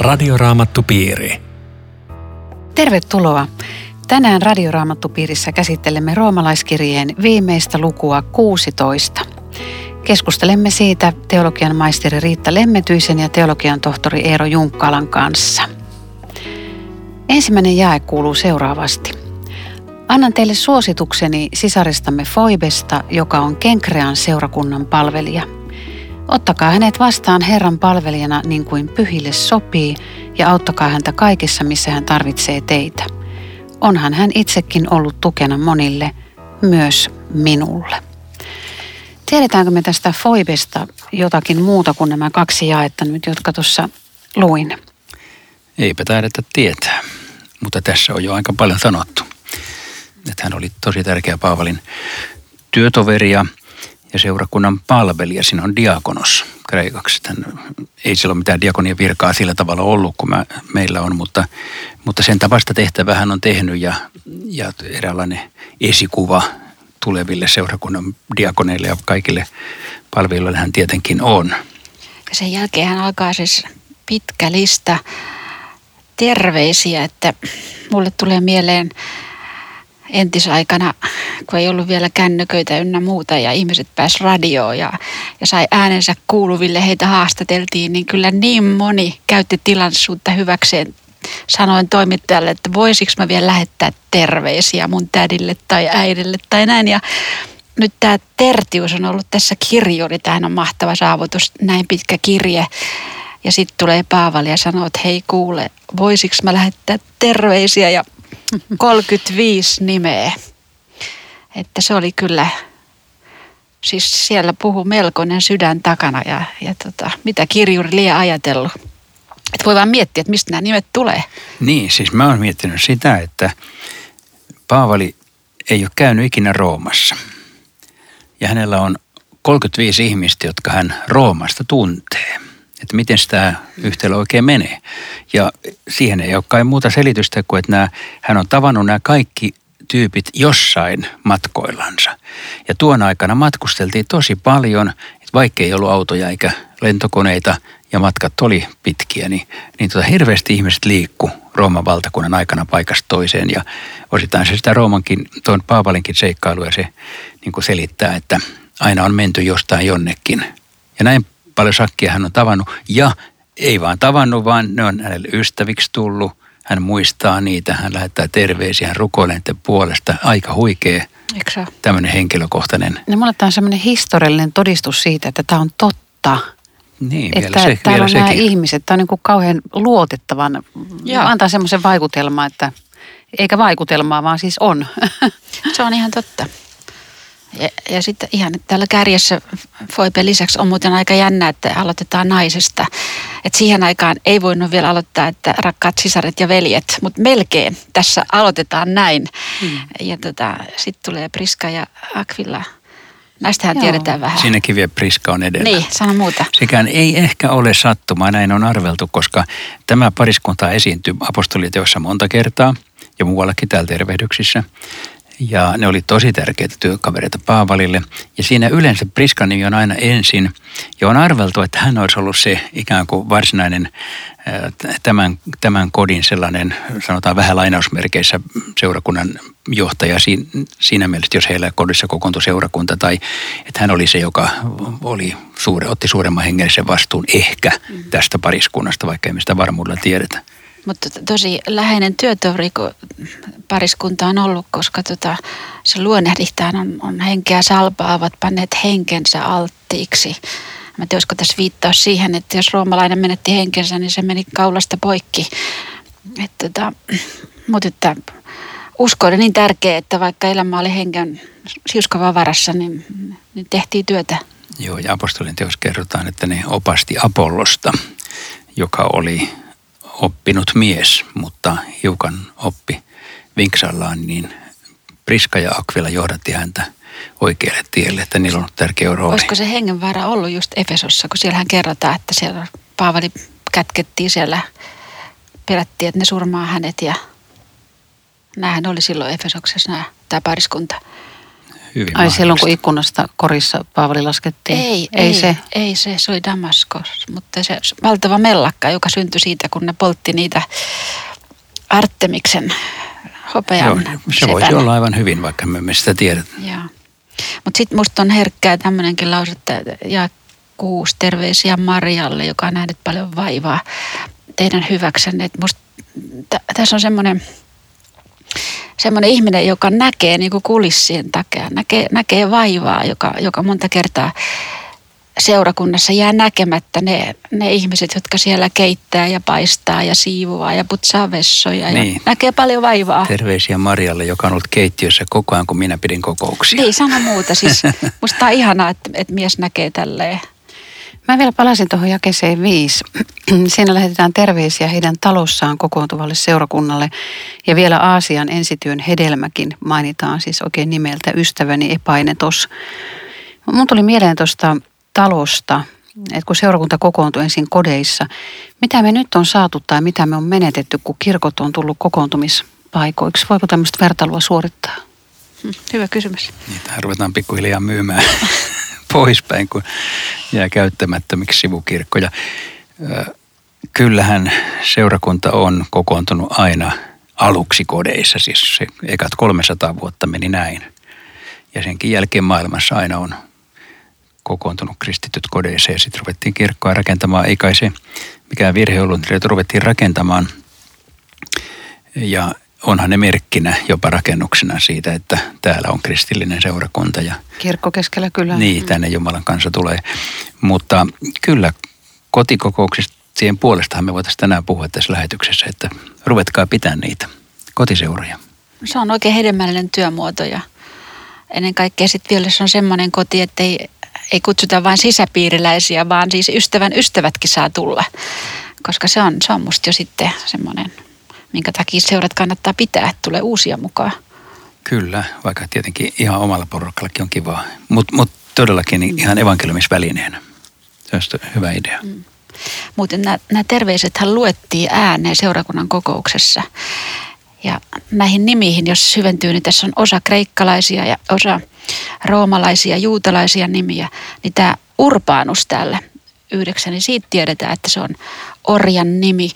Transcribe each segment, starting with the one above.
Radioraamattupiiri. Tervetuloa. Tänään Radioraamattupiirissä käsittelemme roomalaiskirjeen viimeistä lukua 16. Keskustelemme siitä teologian maisteri Riitta Lemmetyisen ja teologian tohtori Eero Junkkalan kanssa. Ensimmäinen jae kuuluu seuraavasti. Annan teille suositukseni sisaristamme Foibesta, joka on Kenkrean seurakunnan palvelija – Ottakaa hänet vastaan Herran palvelijana niin kuin pyhille sopii ja auttakaa häntä kaikessa, missä hän tarvitsee teitä. Onhan hän itsekin ollut tukena monille, myös minulle. Tiedetäänkö me tästä Foibesta jotakin muuta kuin nämä kaksi jaetta nyt, jotka tuossa luin? Eipä taidetä tietää, mutta tässä on jo aika paljon sanottu. Että hän oli tosi tärkeä Paavalin työtoveri ja ja seurakunnan palvelija. Siinä on diakonos kreikaksi. Tän, ei sillä ole mitään diakonia virkaa sillä tavalla ollut kuin mä, meillä on, mutta, mutta sen tapasta tehtävää hän on tehnyt ja, ja eräänlainen esikuva tuleville seurakunnan diakoneille ja kaikille palvelijoille hän tietenkin on. Ja sen jälkeen hän alkaa siis pitkä lista terveisiä, että mulle tulee mieleen entisaikana, kun ei ollut vielä kännyköitä ynnä muuta ja ihmiset pääs radioon ja, ja sai äänensä kuuluville, heitä haastateltiin, niin kyllä niin moni käytti tilaisuutta hyväkseen. Sanoin toimittajalle, että voisiko mä vielä lähettää terveisiä mun tädille tai äidille tai näin. Ja nyt tämä Tertius on ollut tässä kirjuri, tämähän on mahtava saavutus, näin pitkä kirje. Ja sitten tulee Paavali ja sanoo, että hei kuule, voisiko mä lähettää terveisiä ja 35 nimeä. Että se oli kyllä, siis siellä puhuu melkoinen sydän takana ja, ja tota, mitä kirjuri liian ajatellut. Että voi vaan miettiä, että mistä nämä nimet tulee. Niin, siis mä oon miettinyt sitä, että Paavali ei ole käynyt ikinä Roomassa. Ja hänellä on 35 ihmistä, jotka hän Roomasta tuntee – että miten sitä yhtälö oikein menee. Ja siihen ei ole kai muuta selitystä kuin, että nämä, hän on tavannut nämä kaikki tyypit jossain matkoillansa. Ja tuon aikana matkusteltiin tosi paljon, että vaikka ei ollut autoja eikä lentokoneita ja matkat oli pitkiä, niin, niin tota hirveästi ihmiset liikku Rooman valtakunnan aikana paikasta toiseen. Ja osittain se sitä Roomankin, tuon Paavalinkin seikkailuja se niin selittää, että aina on menty jostain jonnekin. Ja näin paljon sakkia hän on tavannut. Ja ei vaan tavannut, vaan ne on hänelle ystäviksi tullut. Hän muistaa niitä, hän lähettää terveisiä, hän rukoilee puolesta. Aika huikea tämmöinen henkilökohtainen. No mulle tämä on semmoinen historiallinen todistus siitä, että tämä on totta. Niin, että vielä se, täällä vielä on sekin. nämä ihmiset, tämä on niin kuin kauhean luotettavan, Joo. antaa semmoisen vaikutelman, että eikä vaikutelmaa, vaan siis on. Se on ihan totta. Ja, ja sitten ihan täällä kärjessä Foipen lisäksi on muuten aika jännä, että aloitetaan naisesta. Että siihen aikaan ei voinut vielä aloittaa, että rakkaat sisaret ja veljet, mutta melkein tässä aloitetaan näin. Hmm. Ja tota, sitten tulee Priska ja Akvilla. Näistähän Joo. tiedetään vähän. Siinäkin vielä Priska on edellä. Niin, sano muuta. Sekään ei ehkä ole sattuma, näin on arveltu, koska tämä pariskunta esiintyy apostoliteossa monta kertaa ja muuallakin täällä tervehdyksissä ja ne oli tosi tärkeitä työkavereita Paavalille. Ja siinä yleensä Priskan nimi on aina ensin. Ja on arveltu, että hän olisi ollut se ikään kuin varsinainen tämän, tämän kodin sellainen, sanotaan vähän lainausmerkeissä seurakunnan johtaja siinä, mielessä, jos heillä kodissa kokoontui seurakunta tai että hän oli se, joka oli suure, otti suuremman hengellisen vastuun ehkä tästä pariskunnasta, vaikka emme sitä varmuudella tiedetä. Mutta tosi läheinen työtoveri, kun pariskunta on ollut, koska tota, se luonnehdihtaan on, on henkeä salpaa, ovat panneet henkensä alttiiksi. Mä tiedän, olisiko tässä viittaa siihen, että jos roomalainen menetti henkensä, niin se meni kaulasta poikki. Et, tota, mutta että usko oli niin tärkeä, että vaikka elämä oli henken siuskavan varassa, niin, niin tehtiin työtä. Joo, ja apostolin teos kerrotaan, että ne opasti Apollosta, joka oli oppinut mies, mutta hiukan oppi vinksallaan, niin Priska ja Akvila johdatti häntä oikealle tielle, että niillä on tärkeä rooli. Olisiko se hengenvaara ollut just Efesossa, kun siellähän kerrotaan, että siellä Paavali kätkettiin siellä, pelättiin, että ne surmaa hänet ja näähän oli silloin Efesoksessa nämä, tämä pariskunta. Hyvin Ai silloin, kun ikkunasta korissa Paavali laskettiin? Ei, ei, ei, se. ei se, se oli Damaskos, mutta se valtava mellakka, joka syntyi siitä, kun ne poltti niitä Artemiksen hopean Joo, se voisi sepänä. olla aivan hyvin, vaikka me emme sitä tiedä. Joo. Mutta sitten musta on herkkää tämmöinenkin lause, että ja kuusi terveisiä Marjalle, joka on nähnyt paljon vaivaa teidän hyväksenne. Et musta, t- tässä on semmoinen semmoinen ihminen, joka näkee niin kuin kulissien takia, näkee, näkee vaivaa, joka, joka monta kertaa seurakunnassa jää näkemättä ne, ne ihmiset, jotka siellä keittää ja paistaa ja siivoaa ja putsaa vessoja ja Niin. näkee paljon vaivaa. Terveisiä Marjalle, joka on ollut keittiössä koko ajan, kun minä pidin kokouksia. Niin, sano muuta. Siis musta on ihanaa, että, että mies näkee tälleen. Mä vielä palasin tuohon jakeeseen viisi. Siinä lähetetään terveisiä heidän talossaan kokoontuvalle seurakunnalle. Ja vielä Aasian ensityön hedelmäkin mainitaan siis oikein nimeltä ystäväni Epainetos. Mun tuli mieleen tuosta talosta, että kun seurakunta kokoontui ensin kodeissa, mitä me nyt on saatu tai mitä me on menetetty, kun kirkot on tullut kokoontumispaikoiksi? Voiko tämmöistä vertailua suorittaa? Hm, Hyvä kysymys. Niitä ruvetaan pikkuhiljaa myymään poispäin, kun jää käyttämättömiksi sivukirkkoja. Kyllähän seurakunta on kokoontunut aina aluksi kodeissa, siis se ekat 300 vuotta meni näin. Ja senkin jälkeen maailmassa aina on kokoontunut kristityt kodeissa ja sitten ruvettiin kirkkoa rakentamaan. Ei kai se mikään virhe ollut, että ruvettiin rakentamaan ja onhan ne merkkinä jopa rakennuksena siitä, että täällä on kristillinen seurakunta ja Kirkko keskellä kylää. niin, tänne Jumalan kanssa tulee. Mutta kyllä kotikokouksista siihen puolestahan me voitaisiin tänään puhua tässä lähetyksessä, että ruvetkaa pitää niitä kotiseuroja. Se on oikein hedelmällinen työmuoto ja ennen kaikkea sitten vielä se on semmoinen koti, että ei, ei kutsuta vain sisäpiiriläisiä, vaan siis ystävän ystävätkin saa tulla. Koska se on, se on musta jo sitten semmoinen, minkä takia seurat kannattaa pitää, että tulee uusia mukaan. Kyllä, vaikka tietenkin ihan omalla porukallakin on kivaa. Mutta mut todellakin niin ihan evankeliumisvälineenä. Se olisi hyvä idea. Mm. Muuten nämä, nämä terveisethän luettiin ääneen seurakunnan kokouksessa. Ja näihin nimiin, jos syventyy, niin tässä on osa kreikkalaisia ja osa roomalaisia, juutalaisia nimiä. Niin tämä Urbanus täällä yhdeksän, niin siitä tiedetään, että se on orjan nimi.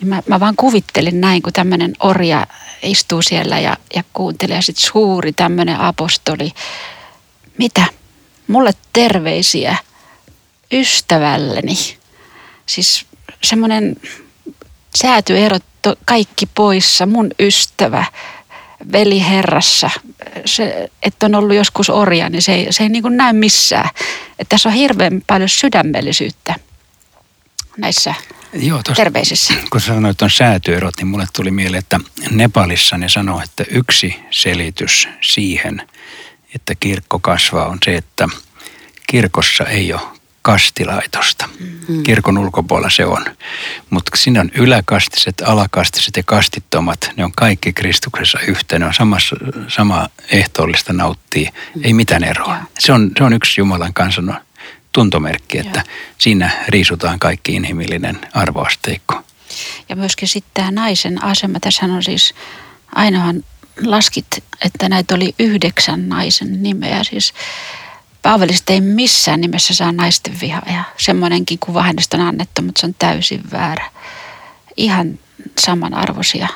Niin mä, mä vaan kuvittelin näin, kun tämmöinen orja istuu siellä ja, ja kuuntelee. Sitten suuri tämmöinen apostoli. Mitä? Mulle terveisiä ystävälleni. Siis semmoinen säätyerot kaikki poissa, mun ystävä, veli herrassa. Se, että on ollut joskus orja, niin se ei, se ei niin kuin näy missään. Että tässä on hirveän paljon sydämellisyyttä näissä Joo, tosta, terveisissä. kun sanoit on säätyerot, niin mulle tuli mieleen, että Nepalissa ne sanoo, että yksi selitys siihen, että kirkko kasvaa on se, että kirkossa ei ole kastilaitosta. Mm. Kirkon ulkopuolella se on. Mutta siinä on yläkastiset, alakastiset ja kastittomat. Ne on kaikki Kristuksessa yhtä. Ne on samassa, sama ehtoollista nauttii. Ei mitään eroa. Se on, se on yksi Jumalan kansan tuntomerkki, että Joo. siinä riisutaan kaikki inhimillinen arvoasteikko. Ja myöskin sitten tämä naisen asema. Tässä on siis ainohan laskit, että näitä oli yhdeksän naisen nimeä. Siis Paavelista ei missään nimessä saa naisten vihaa ja semmoinenkin kuva hänestä on annettu, mutta se on täysin väärä. Ihan samanarvoisia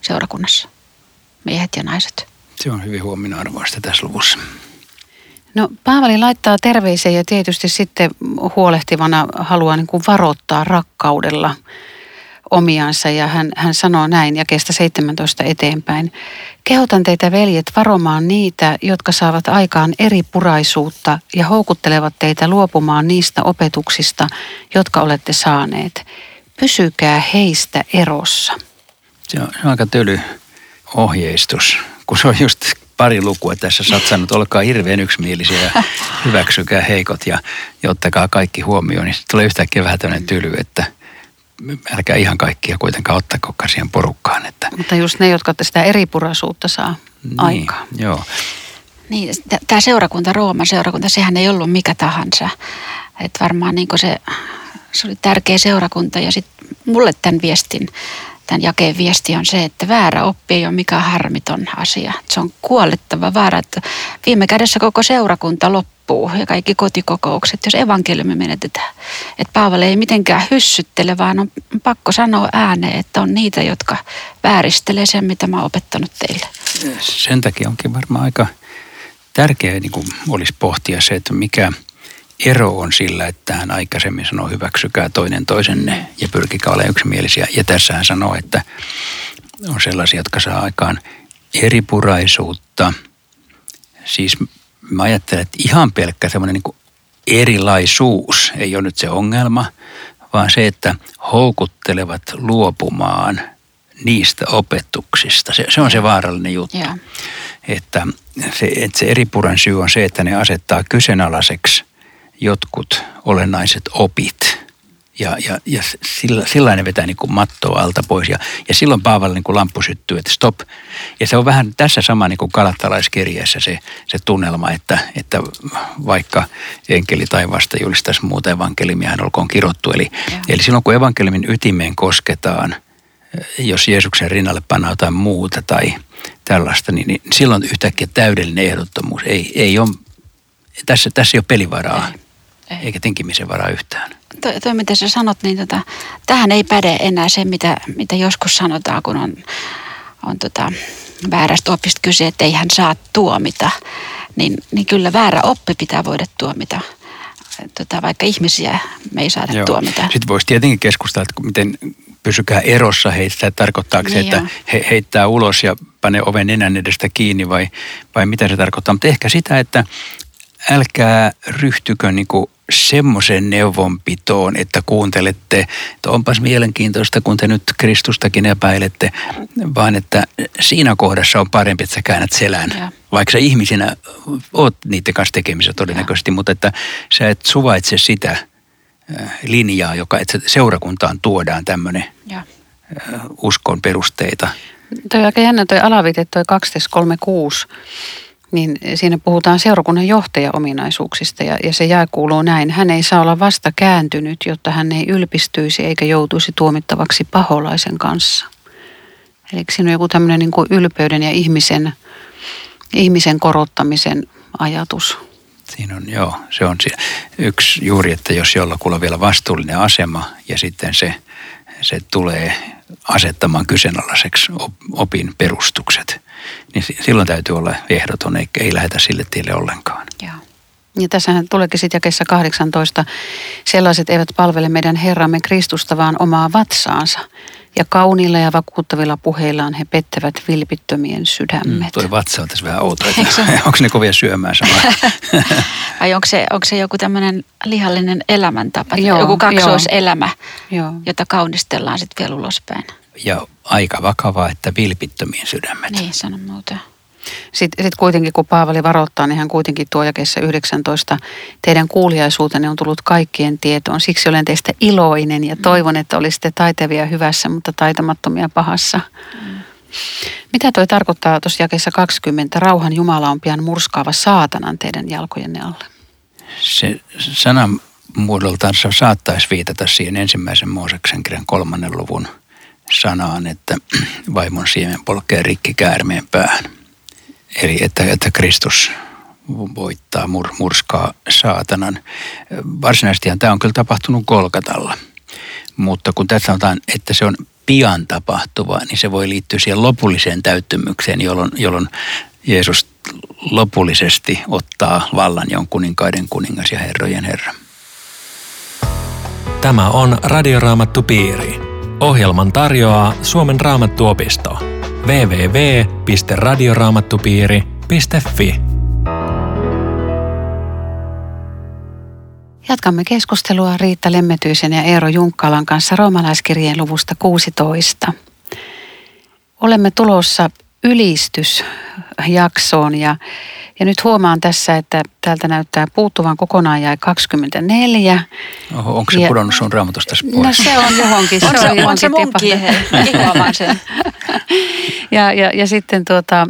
seurakunnassa, miehet ja naiset. Se on hyvin huomionarvoista tässä luvussa. No Paavali laittaa terveisiä ja tietysti sitten huolehtivana haluaa niin kuin varoittaa rakkaudella omiansa ja hän, hän sanoo näin ja kestä 17 eteenpäin. Kehotan teitä veljet varomaan niitä, jotka saavat aikaan eri puraisuutta ja houkuttelevat teitä luopumaan niistä opetuksista, jotka olette saaneet. Pysykää heistä erossa. Se on, se on aika töly ohjeistus, kun se on just pari lukua tässä satsannut. Olkaa hirveän yksimielisiä ja hyväksykää heikot ja, ja ottakaa kaikki huomioon. Niin tulee yhtäkkiä vähän tämmöinen tyly, että älkää ihan kaikkia kuitenkaan ottako siihen porukkaan. Että, Mutta just ne, jotka sitä eri puraisuutta saa aikaan. Niin, joo. Niin, tämä seurakunta, Rooman seurakunta, sehän ei ollut mikä tahansa. Et varmaan niin se, se oli tärkeä seurakunta ja sitten mulle tämän viestin tämän jakeen viesti on se, että väärä oppi ei ole mikään harmiton asia. Se on kuolettava väärä, että viime kädessä koko seurakunta loppuu ja kaikki kotikokoukset, jos evankeliumi menetetään. Että Paavali ei mitenkään hyssyttele, vaan on pakko sanoa ääneen, että on niitä, jotka vääristelee sen, mitä mä oon opettanut teille. Sen takia onkin varmaan aika tärkeää niin kuin olisi pohtia se, että mikä ero on sillä, että hän aikaisemmin sanoi hyväksykää toinen toisenne ja pyrkikää olemaan yksimielisiä. Ja tässä hän sanoo, että on sellaisia, jotka saa aikaan eripuraisuutta. Siis mä ajattelen, että ihan pelkkä semmoinen niin erilaisuus ei ole nyt se ongelma, vaan se, että houkuttelevat luopumaan niistä opetuksista. Se, se on se vaarallinen juttu. Yeah että se, että se eripuran syy on se, että ne asettaa kyseenalaiseksi jotkut olennaiset opit. Ja, ja, ja sillä, sillä ne vetää niin kuin mattoa alta pois. Ja, ja silloin Paavalle niin kuin lamppu syttyy, että stop. Ja se on vähän tässä sama niin kuin kalattalaiskirjeessä se, se tunnelma, että, että vaikka enkeli taivaasta julistaisi muuta evankeliumia, hän olkoon kirottu. Eli, eli silloin kun evankeliumin ytimeen kosketaan, jos Jeesuksen rinnalle pannaan jotain muuta tai – tällaista, niin, niin silloin yhtäkkiä täydellinen ehdottomuus. Ei, ei ole, tässä, tässä ei ole pelivaraa, ei. Eikä tinkimisen varaa yhtään. Toi, toi mitä sä sanot, niin tota, tähän ei päde enää se, mitä, mitä joskus sanotaan, kun on, on tota, väärästä opista kyse, että ei hän saa tuomita. Niin, niin kyllä väärä oppi pitää voida tuomita tota, vaikka ihmisiä me ei saada Joo. tuomita. Sitten voisi tietenkin keskustella, että miten pysykää erossa heistä. Tarkoittaako niin se, että he heittää ulos ja panee oven nenän edestä kiinni vai, vai mitä se tarkoittaa. Mutta ehkä sitä, että älkää ryhtykö niinku semmoisen neuvonpitoon, että kuuntelette, että onpas mielenkiintoista, kun te nyt Kristustakin epäilette, vaan että siinä kohdassa on parempi, että sä käännät selän. Ja. Vaikka sä ihmisinä oot niiden kanssa tekemisissä todennäköisesti, ja. mutta että sä et suvaitse sitä äh, linjaa, joka että seurakuntaan tuodaan tämmöinen äh, uskon perusteita. Toi aika jännä toi alavite, toi 1236 niin siinä puhutaan seurakunnan johtajaominaisuuksista ja, ja se jää kuuluu näin. Hän ei saa olla vasta kääntynyt, jotta hän ei ylpistyisi eikä joutuisi tuomittavaksi paholaisen kanssa. Eli siinä on joku tämmöinen niin kuin ylpeyden ja ihmisen, ihmisen korottamisen ajatus. Siinä on, joo, se on yksi juuri, että jos jollakulla on vielä vastuullinen asema ja sitten se, se tulee asettamaan kyseenalaiseksi opin perustukset, niin silloin täytyy olla ehdoton, eikä ei lähetä sille tielle ollenkaan. Joo. Ja tässähän tuleekin sitten jakessa 18. Sellaiset eivät palvele meidän Herramme Kristusta, vaan omaa vatsaansa. Ja kauniilla ja vakuuttavilla puheillaan he pettävät vilpittömien sydämet. Mm, tuo vatsa on tässä vähän outo. onko ne kovia syömään samalla? Vai onko se, onko se joku tämmöinen lihallinen elämäntapa, joo, joku kaksoiselämä, joo. jota kaunistellaan sitten vielä ulospäin? Ja aika vakavaa, että vilpittömien sydämet. Niin, sanon muuta. Sitten sit kuitenkin, kun Paavali varoittaa, niin hän kuitenkin tuo jakeessa 19, teidän kuuliaisuutenne on tullut kaikkien tietoon. Siksi olen teistä iloinen ja toivon, että olisitte taitavia hyvässä, mutta taitamattomia pahassa. Mm. Mitä toi tarkoittaa tuossa jakeessa 20? Rauhan Jumala on pian murskaava saatanan teidän jalkojenne alle. Se sanan muodoltaan saattaisi viitata siihen ensimmäisen Mooseksen kirjan kolmannen luvun sanaan, että vaimon siemen polkee rikki käärmeen päähän. Eli että, että Kristus voittaa, mur, murskaa saatanan. Varsinaisesti tämä on kyllä tapahtunut Kolkatalla. Mutta kun tässä sanotaan, että se on pian tapahtuva, niin se voi liittyä siihen lopulliseen täyttymykseen, jolloin, jolloin Jeesus lopullisesti ottaa vallan, ja on kuninkaiden kuningas ja herrojen herra. Tämä on Radioraamattu Piiri. Ohjelman tarjoaa Suomen Raamattuopisto. www.radioraamattupiiri.fi Jatkamme keskustelua Riitta Lemmetyisen ja Eero Junkkalan kanssa roomalaiskirjeen luvusta 16. Olemme tulossa ylistysjaksoon ja ja nyt huomaan tässä, että täältä näyttää puuttuvan kokonaan jäi 24. Oho, onko se ja, pudonnut sun raamatusta pois? No se on johonkin. Se on, se, on, on se munkin, sen. ja, ja, ja sitten tuota,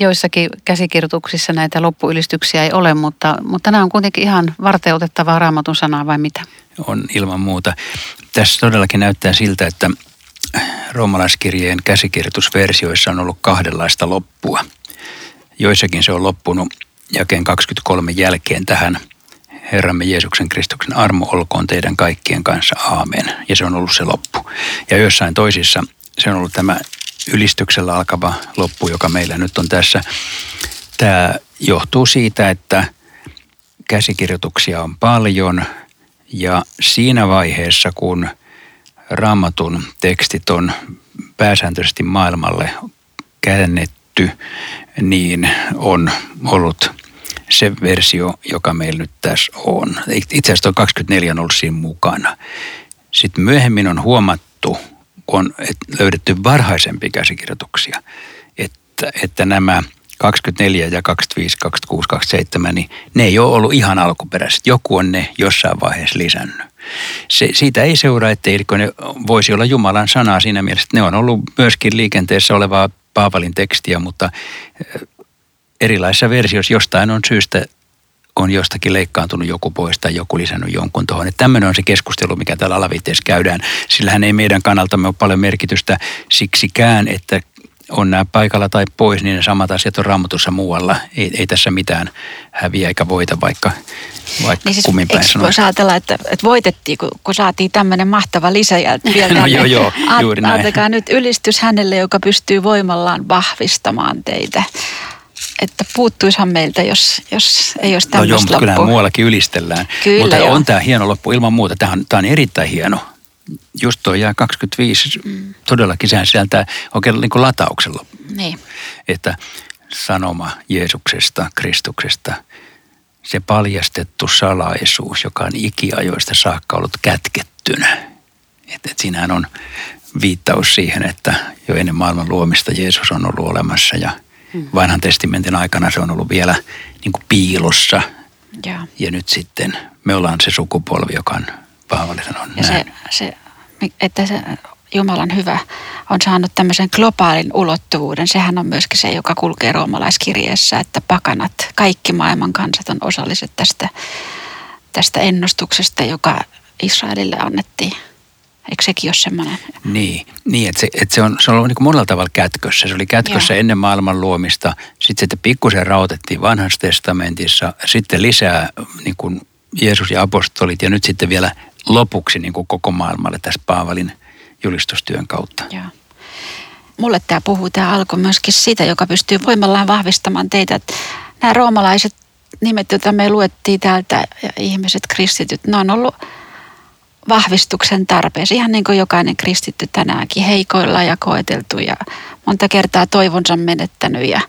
joissakin käsikirjoituksissa näitä loppuylistyksiä ei ole, mutta, mutta nämä on kuitenkin ihan varteutettavaa raamatun sanaa vai mitä? On ilman muuta. Tässä todellakin näyttää siltä, että roomalaiskirjeen käsikirjoitusversioissa on ollut kahdenlaista loppua. Joissakin se on loppunut jakeen 23 jälkeen tähän Herramme Jeesuksen Kristuksen armo olkoon teidän kaikkien kanssa, aamen. Ja se on ollut se loppu. Ja joissain toisissa se on ollut tämä ylistyksellä alkava loppu, joka meillä nyt on tässä. Tämä johtuu siitä, että käsikirjoituksia on paljon ja siinä vaiheessa, kun raamatun tekstit on pääsääntöisesti maailmalle käännetty, niin on ollut se versio, joka meillä nyt tässä on. Itse asiassa 24 on ollut siinä mukana. Sitten myöhemmin on huomattu, on löydetty varhaisempia käsikirjoituksia, että, että nämä 24 ja 25, 26, 27, niin ne ei ole ollut ihan alkuperäiset. Joku on ne jossain vaiheessa lisännyt. Se, siitä ei seuraa, etteikö ne voisi olla Jumalan sanaa siinä mielessä, että ne on ollut myöskin liikenteessä olevaa Paavalin tekstiä, mutta erilaisissa versioissa jostain on syystä on jostakin leikkaantunut joku pois tai joku lisännyt jonkun tuohon. Että tämmöinen on se keskustelu, mikä täällä alavitteessä käydään. Sillähän ei meidän kannaltamme ole paljon merkitystä siksikään, että on nämä paikalla tai pois, niin ne samat asiat on raamatussa muualla. Ei, ei tässä mitään häviä eikä voita, vaikka, vaikka niin siis, kummin päin sanoa. Voisi ajatella, että, että voitettiin, kun, kun saatiin tämmöinen mahtava lisä. Ja vielä no joo, joo, juuri näin. nyt ylistys hänelle, joka pystyy voimallaan vahvistamaan teitä että puuttuishan meiltä, jos, jos ei olisi tämmöistä no joo, mutta kyllähän muuallakin ylistellään. Kyllä mutta joo. on tämä hieno loppu ilman muuta. Tämä on, tämä on erittäin hieno. Just tuo jää 25, mm. todellakin sehän sieltä oikein niin kuin latauksella. Niin. Että sanoma Jeesuksesta, Kristuksesta, se paljastettu salaisuus, joka on ikiajoista saakka ollut kätkettynä. Että et siinähän on viittaus siihen, että jo ennen maailman luomista Jeesus on ollut olemassa ja – Hmm. Vanhan testamentin aikana se on ollut vielä niin kuin piilossa. Ja. ja nyt sitten me ollaan se sukupolvi, joka on Paavali on ja se, se, että se Jumalan hyvä on saanut tämmöisen globaalin ulottuvuuden. Sehän on myöskin se, joka kulkee roomalaiskirjeessä, että pakanat, kaikki maailman kansat on osalliset tästä, tästä ennustuksesta, joka Israelille annettiin. Eikö sekin ole semmoinen? Niin, niin että se, että se, on, se on ollut niin monella tavalla kätkössä. Se oli kätkössä Joo. ennen maailman luomista. Sitten se pikkusen rautettiin vanhassa testamentissa. Sitten lisää niin kuin Jeesus ja apostolit ja nyt sitten vielä lopuksi niin kuin koko maailmalle tässä Paavalin julistustyön kautta. Joo. Mulle tämä puhuu, tämä alkoi myöskin siitä, joka pystyy voimallaan vahvistamaan teitä. Nämä roomalaiset nimet, joita me luettiin täältä, ja ihmiset, kristityt, ne on ollut – vahvistuksen tarpeessa. Ihan niin kuin jokainen kristitty tänäänkin heikoilla ja koeteltu ja monta kertaa toivonsa menettänyt. Ja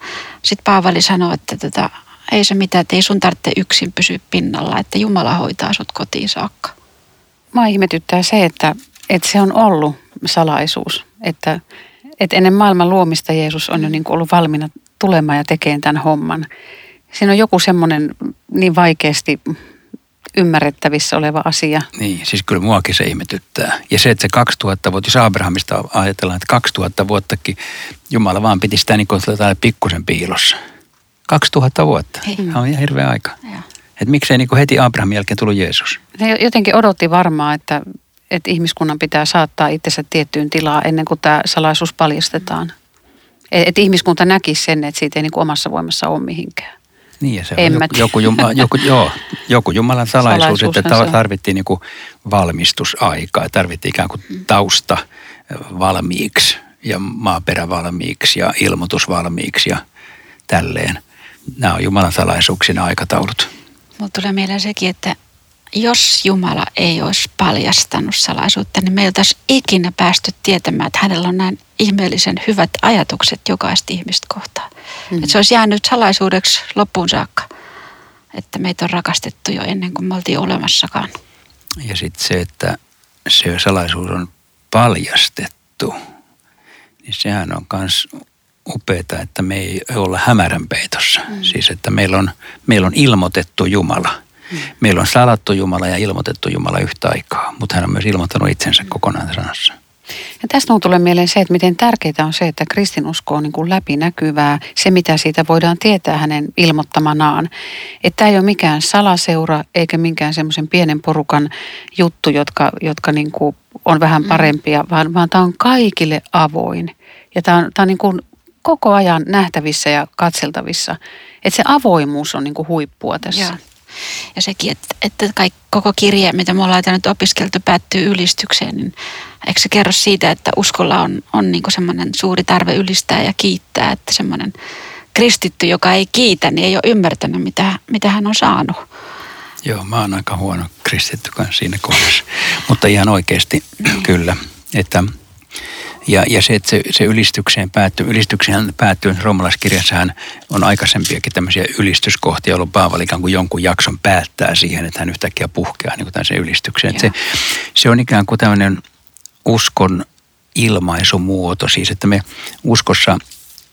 sitten Paavali sanoi, että tota, ei se mitään, että ei sun tarvitse yksin pysyä pinnalla, että Jumala hoitaa sut kotiin saakka. Mä ihmetyttää se, että, että se on ollut salaisuus, että, että ennen maailman luomista Jeesus on jo niin kuin ollut valmiina tulemaan ja tekemään tämän homman. Siinä on joku semmoinen niin vaikeasti ymmärrettävissä oleva asia. Niin, siis kyllä muakin se ihmetyttää. Ja se, että se 2000 vuotta, jos Abrahamista ajatellaan, että 2000 vuottakin Jumala vaan piti sitä niin kuin pikkusen piilossa. 2000 vuotta. Hei. on ihan hirveä aika. Että miksei niin kuin heti Abrahamin jälkeen tullut Jeesus? Ne jotenkin odotti varmaan, että, että ihmiskunnan pitää saattaa itsensä tiettyyn tilaan ennen kuin tämä salaisuus paljastetaan. Että ihmiskunta näkisi sen, että siitä ei niin kuin omassa voimassa ole mihinkään. Niin ja se on joku, joku, juma, joku, joo, joku Jumalan salaisuus, että tarvittiin niin kuin valmistusaikaa, tarvittiin ikään kuin tausta valmiiksi ja maaperä valmiiksi ja ilmoitus valmiiksi ja tälleen. Nämä on Jumalan salaisuuksina aikataulut. Mulla tulee mieleen sekin, että jos Jumala ei olisi paljastanut salaisuutta, niin me ei oltaisi ikinä päästy tietämään, että hänellä on näin ihmeellisen hyvät ajatukset jokaista ihmistä kohtaan. Mm. Että se olisi jäänyt salaisuudeksi loppuun saakka, että meitä on rakastettu jo ennen kuin me oltiin olemassakaan. Ja sitten se, että se salaisuus on paljastettu, niin sehän on myös upeaa, että me ei olla hämärän peitossa. Mm. Siis, että meillä on, meillä on ilmoitettu Jumala – Meillä on salattu Jumala ja ilmoitettu Jumala yhtä aikaa, mutta hän on myös ilmoittanut itsensä kokonaan sanassa. Ja tästä on tulee mieleen se, että miten tärkeää on se, että kristinusko on niin kuin läpinäkyvää, se mitä siitä voidaan tietää hänen ilmoittamanaan. Että tämä ei ole mikään salaseura eikä minkään semmoisen pienen porukan juttu, jotka, jotka niin kuin on vähän mm. parempia, vaan, vaan tämä on kaikille avoin. Ja tämä on, tämä on niin kuin koko ajan nähtävissä ja katseltavissa. Että se avoimuus on niin kuin huippua tässä. Joo. Ja sekin, että, että kaikki, koko kirje, mitä me ollaan nyt opiskeltu, päättyy ylistykseen, niin eikö se kerro siitä, että uskolla on, on niin semmoinen suuri tarve ylistää ja kiittää, että semmoinen kristitty, joka ei kiitä, niin ei ole ymmärtänyt, mitä, mitä hän on saanut. Joo, mä oon aika huono kristitty kanssa siinä kohdassa. Mutta ihan oikeasti kyllä, että ja, ja se, että se, se ylistykseen päättyy, ylistykseen päättyy, romalaiskirjassahan on aikaisempiakin tämmöisiä ylistyskohtia, jolloin Paavali ikään kuin jonkun jakson päättää siihen, että hän yhtäkkiä puhkeaa niin kuin sen ylistykseen. Se, se on ikään kuin tämmöinen uskon ilmaisumuoto, siis että me uskossa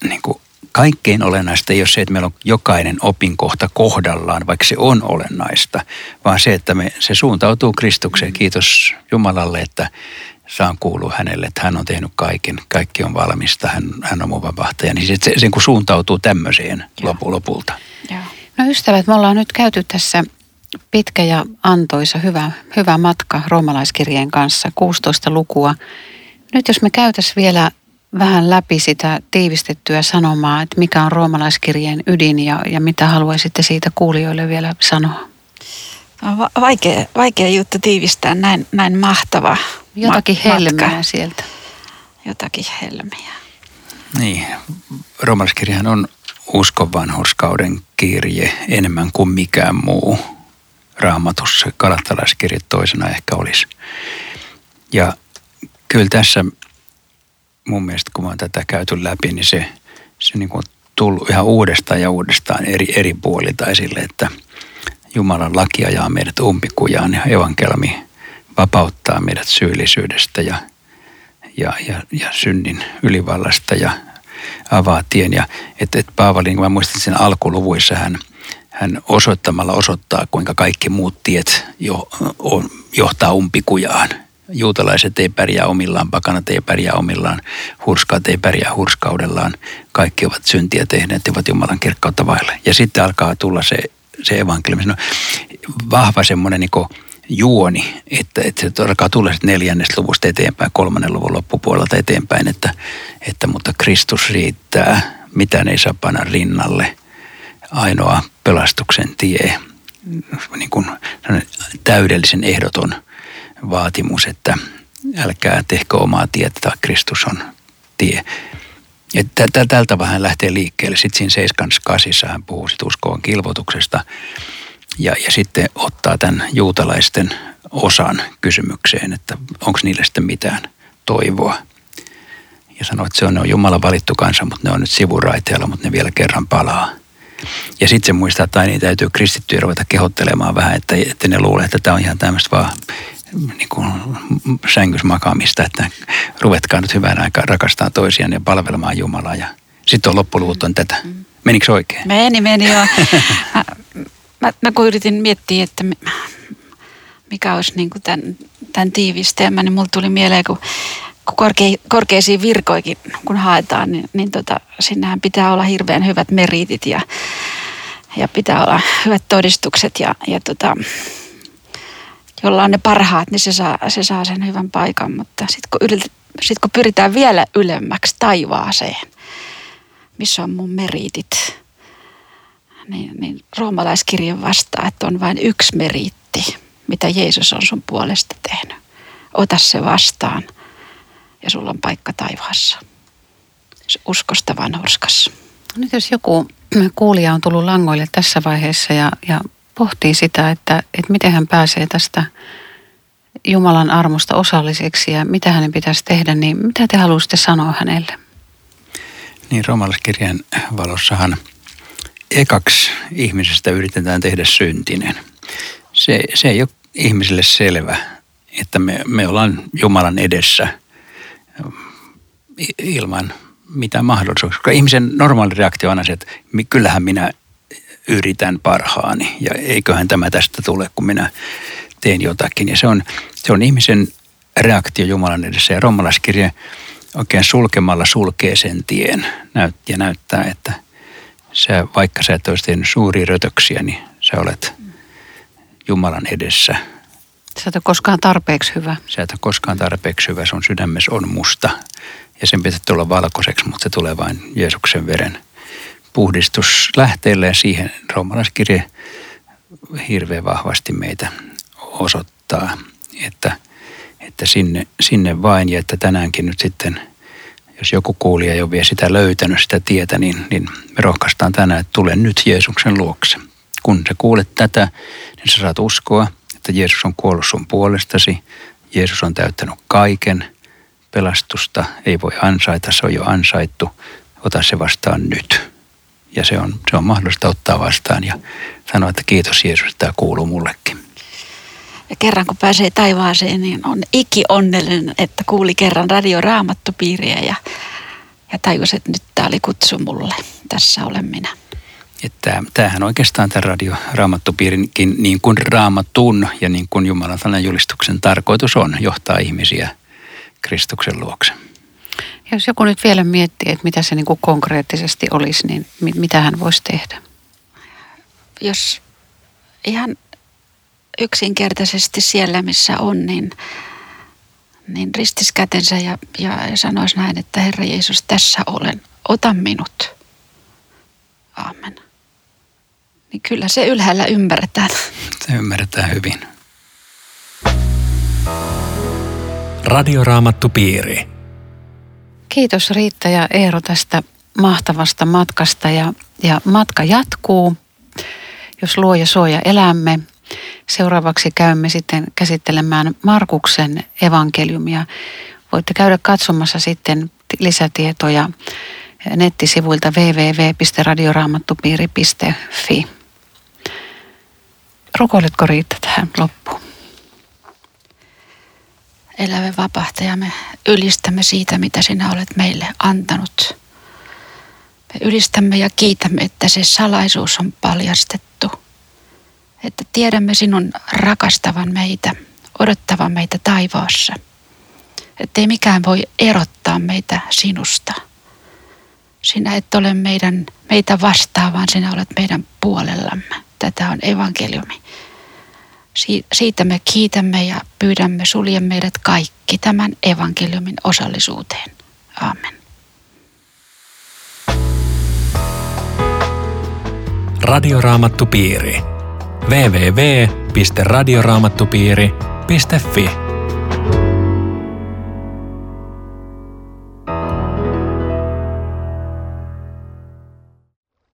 niin kuin kaikkein olennaista ei ole se, että meillä on jokainen opinkohta kohdallaan, vaikka se on olennaista, vaan se, että me, se suuntautuu Kristukseen. Kiitos Jumalalle, että saan kuulua hänelle, että hän on tehnyt kaiken, kaikki on valmista, hän, hän on mun vapahtaja. Niin se, se, se kun suuntautuu tämmöiseen lopu, lopulta. Joo. No ystävät, me ollaan nyt käyty tässä pitkä ja antoisa, hyvä, hyvä matka roomalaiskirjeen kanssa, 16 lukua. Nyt jos me käytäisiin vielä vähän läpi sitä tiivistettyä sanomaa, että mikä on roomalaiskirjeen ydin ja, ja mitä haluaisitte siitä kuulijoille vielä sanoa? On vaikea, vaikea juttu tiivistää näin, näin mahtava Jotakin ma- helmeä sieltä. Jotakin helmiä. Niin, roomalaiskirjahan on uskon vanhurskauden kirje enemmän kuin mikään muu raamatussa. Kalattalaiskirje toisena ehkä olisi. Ja kyllä tässä mun mielestä, kun mä oon tätä käyty läpi, niin se, se niin kuin tullut ihan uudestaan ja uudestaan eri, eri puolilta esille, että Jumalan laki ajaa meidät umpikujaan ja evankelmi vapauttaa meidät syyllisyydestä ja, ja, ja, ja synnin ylivallasta ja avaa tien. Ja että et Paavali, niin mä muistan sen alkuluvuissa, hän, hän osoittamalla osoittaa, kuinka kaikki muut tiet jo, on, johtaa umpikujaan – juutalaiset ei pärjää omillaan, pakanat ei pärjää omillaan, hurskaat ei pärjää hurskaudellaan. Kaikki ovat syntiä tehneet ja ovat Jumalan kirkkautta vaille. Ja sitten alkaa tulla se, se evankeliumi. No, vahva semmoinen niin juoni, että, että se alkaa tulla neljännestä luvusta eteenpäin, kolmannen luvun loppupuolelta eteenpäin, että, että mutta Kristus riittää, mitään ei saa panna rinnalle, ainoa pelastuksen tie, niin kuin täydellisen ehdoton – vaatimus, että älkää tehkö omaa tietä, Kristus on tie. Ja tältä vähän lähtee liikkeelle. Sitten siinä 78 hän puhuu sit uskoon kilvotuksesta ja, ja sitten ottaa tämän juutalaisten osan kysymykseen, että onko niille sitten mitään toivoa. Ja sanoo, että se on, ne on Jumalan valittu kansa, mutta ne on nyt sivuraiteella, mutta ne vielä kerran palaa. Ja sitten se muistaa, että niin täytyy kristittyä ruveta kehottelemaan vähän, että, että ne luulee, että tämä on ihan tämmöistä vaan niin kuin sängys makaamista, että ruvetkaa nyt hyvään aikaan rakastaa toisiaan ja palvelemaan Jumalaa. Ja sitten on loppuluvut on tätä. Menikö oikein? Meni, meni joo. mä, mä, mä kun yritin miettiä, että mikä olisi niin kuin tämän, tämän tiivistelmä, niin mulla tuli mieleen, kun, kun korke, korkeisiin virkoikin kun haetaan, niin, niin tota, sinnehän pitää olla hirveän hyvät meritit ja, ja pitää olla hyvät todistukset ja, ja tota, jolla on ne parhaat, niin se saa, se saa sen hyvän paikan. Mutta sitten kun, sit kun pyritään vielä ylemmäksi taivaaseen, missä on mun meritit, niin, niin roomalaiskirja vastaa, että on vain yksi meriitti, mitä Jeesus on sun puolesta tehnyt. Ota se vastaan ja sulla on paikka taivaassa. Uskosta vanhurskassa. Nyt jos joku kuulija on tullut langoille tässä vaiheessa ja, ja pohtii sitä, että, että miten hän pääsee tästä Jumalan armosta osalliseksi ja mitä hänen pitäisi tehdä, niin mitä te haluaisitte sanoa hänelle? Niin romalaiskirjan valossahan ekaksi ihmisestä yritetään tehdä syntinen. Se, se ei ole ihmisille selvä, että me, me ollaan Jumalan edessä ilman mitään mahdollisuuksia. Koska ihmisen normaali reaktio on se, että kyllähän minä yritän parhaani ja eiköhän tämä tästä tule, kun minä teen jotakin. Ja se on, se on ihmisen reaktio Jumalan edessä. Ja romalaiskirje oikein sulkemalla sulkee sen tien ja näyttää, että sä, vaikka sä et olisi tehnyt suuria rötöksiä, niin sä olet Jumalan edessä. Sä et ole koskaan tarpeeksi hyvä. Sä et ole koskaan tarpeeksi hyvä, sun sydämessä on musta. Ja sen pitää tulla valkoiseksi, mutta se tulee vain Jeesuksen veren puhdistus lähteelle ja siihen roomalaiskirje hirveän vahvasti meitä osoittaa, että, että sinne, sinne vain. Ja että tänäänkin nyt sitten, jos joku kuulija ei ole vielä sitä löytänyt, sitä tietä, niin, niin me rohkaistaan tänään, että tule nyt Jeesuksen luokse. Kun sä kuulet tätä, niin sä saat uskoa, että Jeesus on kuollut sun puolestasi, Jeesus on täyttänyt kaiken, pelastusta. Ei voi ansaita, se on jo ansaittu, ota se vastaan nyt ja se on, se on mahdollista ottaa vastaan ja sanoa, että kiitos Jeesus, että tämä kuuluu mullekin. Ja kerran kun pääsee taivaaseen, niin on iki onnellinen, että kuuli kerran radio raamattupiiriä ja, ja tajus, että nyt tämä oli kutsu mulle. Tässä olen minä. Että tämähän oikeastaan tämä radio raamattupiirinkin niin kuin raamatun ja niin kuin Jumalan sanan julistuksen tarkoitus on johtaa ihmisiä Kristuksen luokse. Jos joku nyt vielä miettii, että mitä se niin kuin konkreettisesti olisi, niin mitä hän voisi tehdä? Jos ihan yksinkertaisesti siellä, missä on, niin, niin ristis kätensä ja, ja, ja sanoisi näin, että Herra Jeesus, tässä olen, ota minut. Aamen. Niin kyllä se ylhäällä ymmärretään. Se ymmärretään hyvin. Radioraamattu piiri. Kiitos Riitta ja Eero tästä mahtavasta matkasta ja, ja matka jatkuu. Jos luo ja suoja elämme, seuraavaksi käymme sitten käsittelemään Markuksen evankeliumia. Voitte käydä katsomassa sitten lisätietoja nettisivuilta www.radioraamattupiiri.fi. Rukoiletko Riitta tähän loppuun? Elävä vapahtaja, me ylistämme siitä, mitä sinä olet meille antanut. Me ylistämme ja kiitämme, että se salaisuus on paljastettu. Että tiedämme sinun rakastavan meitä, odottavan meitä taivaassa. Että ei mikään voi erottaa meitä sinusta. Sinä et ole meidän, meitä vastaan, vaan sinä olet meidän puolellamme. Tätä on evankeliumi. Siitä me kiitämme ja pyydämme sulje meidät kaikki tämän evankeliumin osallisuuteen. Amen. Radioraamattupiiri. www.radioraamattupiiri.fi